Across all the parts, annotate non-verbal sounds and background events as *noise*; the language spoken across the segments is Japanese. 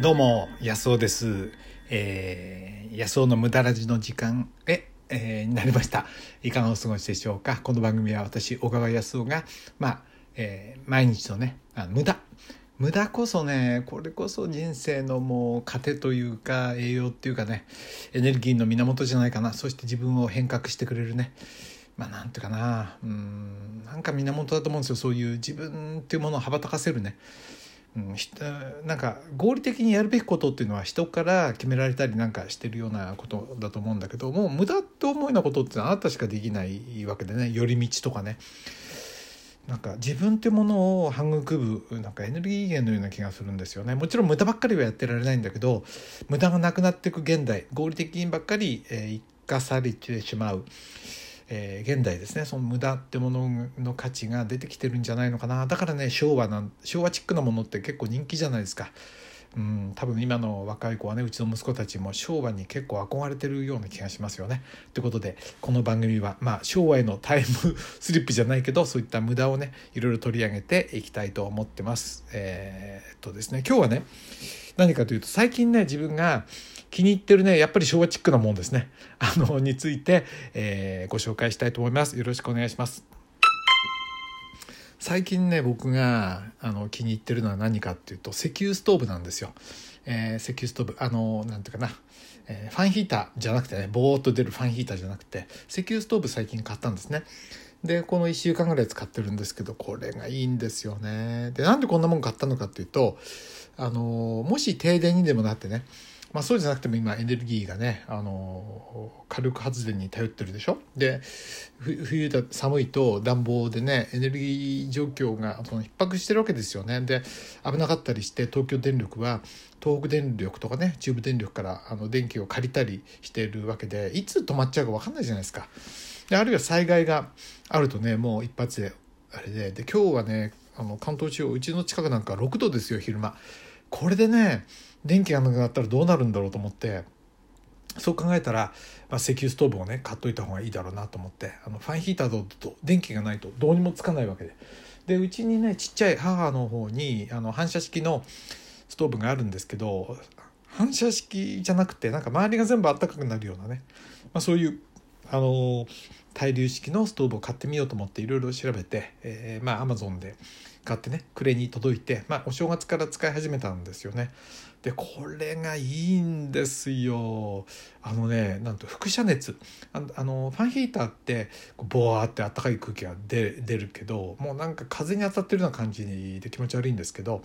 どうも安尾です、えー、安尾の無駄ラジの時間へ、えーになりました。いかがお過ごしでしょうか？この番組は私小川康夫がまあ、えー毎日のねあ無駄。無駄こそねこれこそ人生のもう糧というか栄養っていうかねエネルギーの源じゃないかな。そして自分を変革してくれるね。まあなんていうかな。うんなんか源だと思うんですよ。そういう自分っていうものを羽ばたかせるね。うん、なんか合理的にやるべきことっていうのは人から決められたりなんかしてるようなことだと思うんだけどもう無駄って思うようなことってあなたしかできないわけでね寄り道とかね。なんか自分ってものを育むなんかエネルギー源のような気がするんですよね。もちろん無駄ばっかりはやってられないんだけど無駄がなくなっていく現代合理的にばっかり、えー生かされてしまう、えー現代ですねその無駄ってものの価値が出てきてるんじゃないのかなだからね昭和なん昭和チックなものって結構人気じゃないですか。うん、多分今の若い子はねうちの息子たちも昭和に結構憧れてるような気がしますよね。ということでこの番組は、まあ、昭和へのタイムスリップじゃないけどそういった無駄をねいろいろ取り上げていきたいと思ってます。えーっとですね今日はね何かというと最近ね自分が気に入ってるねやっぱり昭和チックなもんですね。*laughs* あのについて、えーご紹介したいと思います。よろしくお願いします。最近ね僕があの気に入ってるのは何かっていうと石油ストーブなんですよ、えー石油ストーブ。あのなんていうかな、えーファンヒーターじゃなくてねボーっと出るファンヒーターじゃなくて石油ストーブ最近買ったんですね。でこの1週間ぐらい使ってるんですけどこれがいいんですよね。でなんでこんなもん買ったのかっていうとあのもし停電にでもなってねまあ、そうじゃなくても今エネルギーがねあの火力発電に頼ってるでしょ？で冬だ寒いと暖房でねエネルギー状況がその逼迫してるわけですよねで危なかったりして東京電力は東北電力とかね中部電力からあの電気を借りたりしてるわけでいつ止まっちゃうか分かんないじゃないですか。であるいは災害があるとねもう一発であれでで今日はねあの関東地方うちの近くなんか6度ですよ昼間。これでね電気がなくなったらどうなるんだろうと思ってそう考えたら、まあ、石油ストーブをね買っといた方がいいだろうなと思ってあのファンヒーターだと電気がないとどうにもつかないわけで。でうちにねちっちゃい母の方にあの反射式のストーブがあるんですけど反射式じゃなくてなんか周りが全部あったかくなるようなね、まあ、そういうあの対流式のストーブを買ってみようと思っていろいろ調べて、えー、まあアマゾンで買ってね暮れに届いて、まあ、お正月から使い始めたんですよね。でこれがいいんですよ。あのねなんと輻射熱。ああのファンヒーターってこうボワーって暖かい空気が出出るけどもうなんか風に当たってるような感じで気持ち悪いんですけど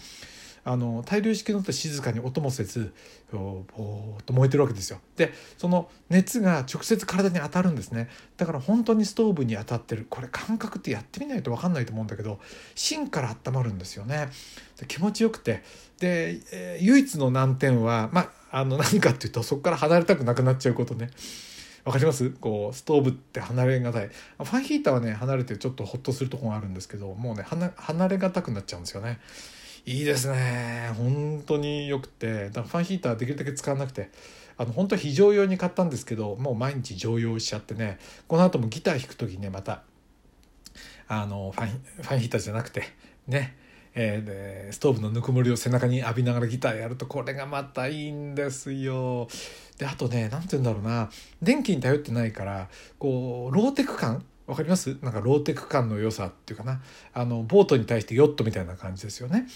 あの対流式のって静かに音もせずボーっと燃えてるわけですよ。でその熱が直接体に当たるんですね。だから本当にストーブに当たってる。これ感覚ってやってみないと分かんないと思うんだけど芯から温まるんですよね。で気持ちよくて。で、えー唯一の難点はまああの何かっていうとそこから離れたくなくなっちゃうことね。わかります？こうストーブって離れがたい。ファンヒーターはね離れてちょっとホッとするとこがあるんですけどもうね離れがたくなっちゃうんですよね。いいですね。本当によくて。だからファンヒーターできるだけ使わなくて。あの本当は非常用に買ったんですけどもう毎日常用しちゃってね。この後もギター弾く時ねまたあのファンファンヒーターじゃなくてね。えーストーブのぬくもりを背中に浴びながらギターやるとこれがまたいいんですよ。であとね何て言うんだろうな。電気に頼ってないからこうローテク感？わかります？なんかローテク感の良さっていうかな。あのボートに対してヨットみたいな感じですよね。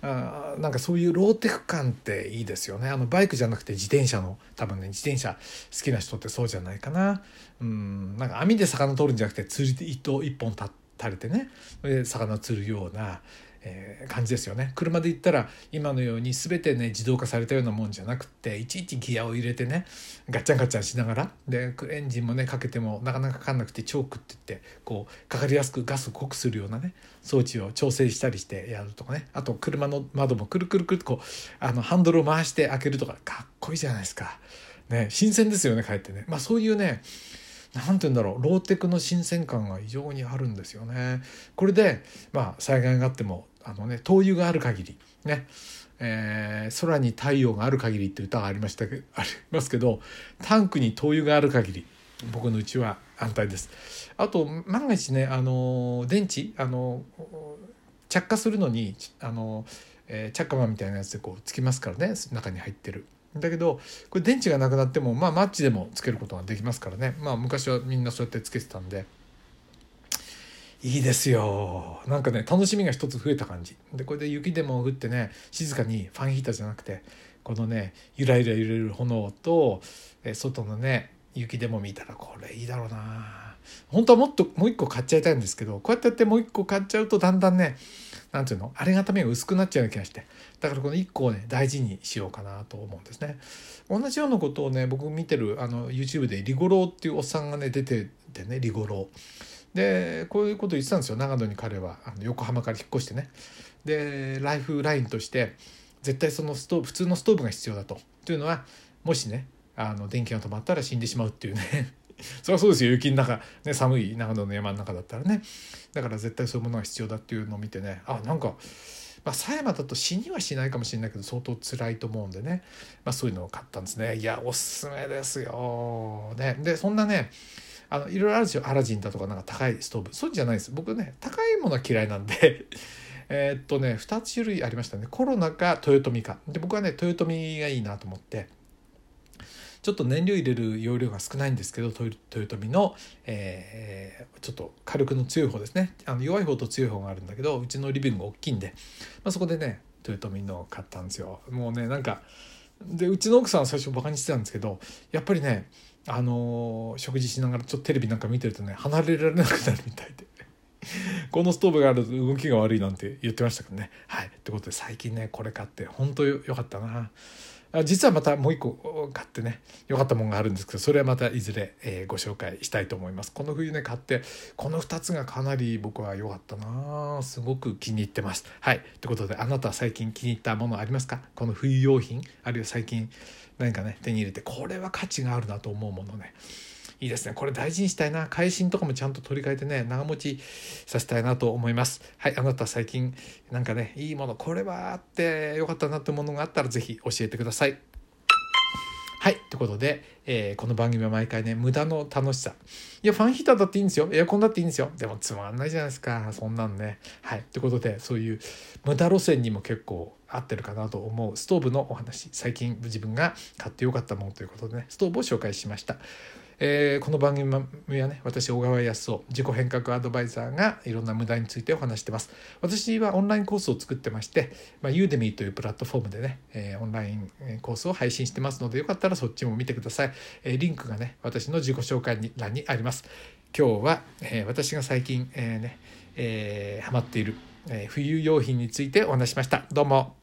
あなんかそういうローテク感っていいですよね。あのバイクじゃなくて自転車の多分ね自転車好きな人ってそうじゃないかな。うんなんか網で魚取るんじゃなくて釣り糸一本立って垂れてねで魚釣るような、えー感じですよね車で行ったら今のように全てね自動化されたようなもんじゃなくっていちいちギアを入れてねガッチャンガチャンしながらでエンジンもねかけてもなかなかかかんなくてチョークって言ってこうかかりやすくガスを濃くするようなね装置を調整したりしてやるとかねあと車の窓もくるくるくるっとこうあのハンドルを回して開けるとかかっこいいじゃないですか。ね新鮮ですよねかえってね。まあそういうねなんて言うんだろうローテクの新鮮感が異常にあるんですよね。これでまあ災害があってもあのね灯油がある限りね、えー空に太陽がある限りって歌がありましたけ *laughs* ありますけどタンクに灯油がある限り僕のうちは安泰です。あと万が一ねあの電池あの着火するのにあのえー、チャッカマンみたいなやつでこうつきますからね中に入ってる。だけどこれ電池がなくなってもまあマッチでもつけることができますからね。まあ昔はみんなそうやってつけてたんで。いいですよ。なんかね楽しみが一つ増えた感じ。でこれで雪でも降ってね静かにファンヒーターじゃなくてこのねゆらゆら揺れる炎と、え外のね雪でも見たらこれいいだろうな。本当はもっともう一個買っちゃいたいんですけどこうやってやってもう一個買っちゃうとだんだんねなんていうの？ありがたみが薄くなっちゃうような気がして。だからこの1個をね大事にしようかなと思うんですね。同じようなことをね僕見てるあの YouTube でリゴローっていうおっさんがね出ててねリゴロー。でこういうこと言ってたんですよ。長野に彼はあの横浜から引っ越してね。でライフラインとして絶対そのストーブ普通のストーブが必要だと。というのはもしねあの電気が止まったら死んでしまうっていうね。*laughs* そりゃそうですよ。雪の中、ね、寒い長野の山の中だったらね。だから絶対そういうものが必要だっていうのを見てね。あなんかまあ、狭山だと死にはしないかもしれないけど相当辛いと思うんでね、まあ、そういうのを買ったんですね。いやおすすめですよ、ね、でそんなねあのいろいろあるんですよ。アラジンだとかなんか高いストーブ。そうじゃないです。僕ね高いものは嫌いなんで。*laughs* えっとね2つ種類ありましたね。コロナか豊臣かで僕はね豊臣がいいなと思って。ちょっと燃料入れる容量が少ないんですけど豊臣の、えー、ちょっと火力の強い方ですね。あの弱い方と強い方があるんだけどうちのリビング大きいんで、まあ、そこでね豊臣の買ったんですよ。もうねなんかでうちの奥さんは最初バカにしてたんですけどやっぱりねあのー、食事しながらちょっとテレビなんか見てるとね離れられなくなるみたいで。このストーブがあると動きが悪いなんて言ってましたけどね。はい。ってことで最近ねこれ買って本当よかったな。実はまたもう一個買ってね良かったものがあるんですけどそれはまたいずれ、えー、ご紹介したいと思います。この冬ね買ってこの2つがかなり僕は良かったな。すごく気に入ってます。はい。ということであなたは最近気に入ったものありますか？この冬用品？あるいは最近何かね手に入れてこれは価値があるなと思うものね。いいですね。これ大事にしたいな。会心とかもちゃんと取り替えてね、長持ちさせたいなと思います。はい、あなた最近なんかね、いいもの、これはあってよかったなってものがあったら是非教えてください。はい。ということで、えー、この番組は毎回ね、無駄の楽しさ。いや、ファンヒーターだっていいんですよ。エアコンだっていいんですよ。でもつまんないじゃないですか。そんなんね。はい。ということで、そういう無駄路線にも結構合ってるかなと思うストーブのお話。最近自分が買ってよかったものということでね、ストーブを紹介しました。えー、この番組はね私小川康夫自己変革アドバイザーがいろんな無駄についてお話してます。私はオンラインコースを作ってまして、まあ、ユーデミーというプラットフォームでね、えー、オンラインコースを配信してますのでよかったらそっちも見てください、えー、リンクがね私の自己紹介欄にあります。今日は、えー、私が最近、えーねえー、ハマっている、えー、冬用品についてお話しました。どうも。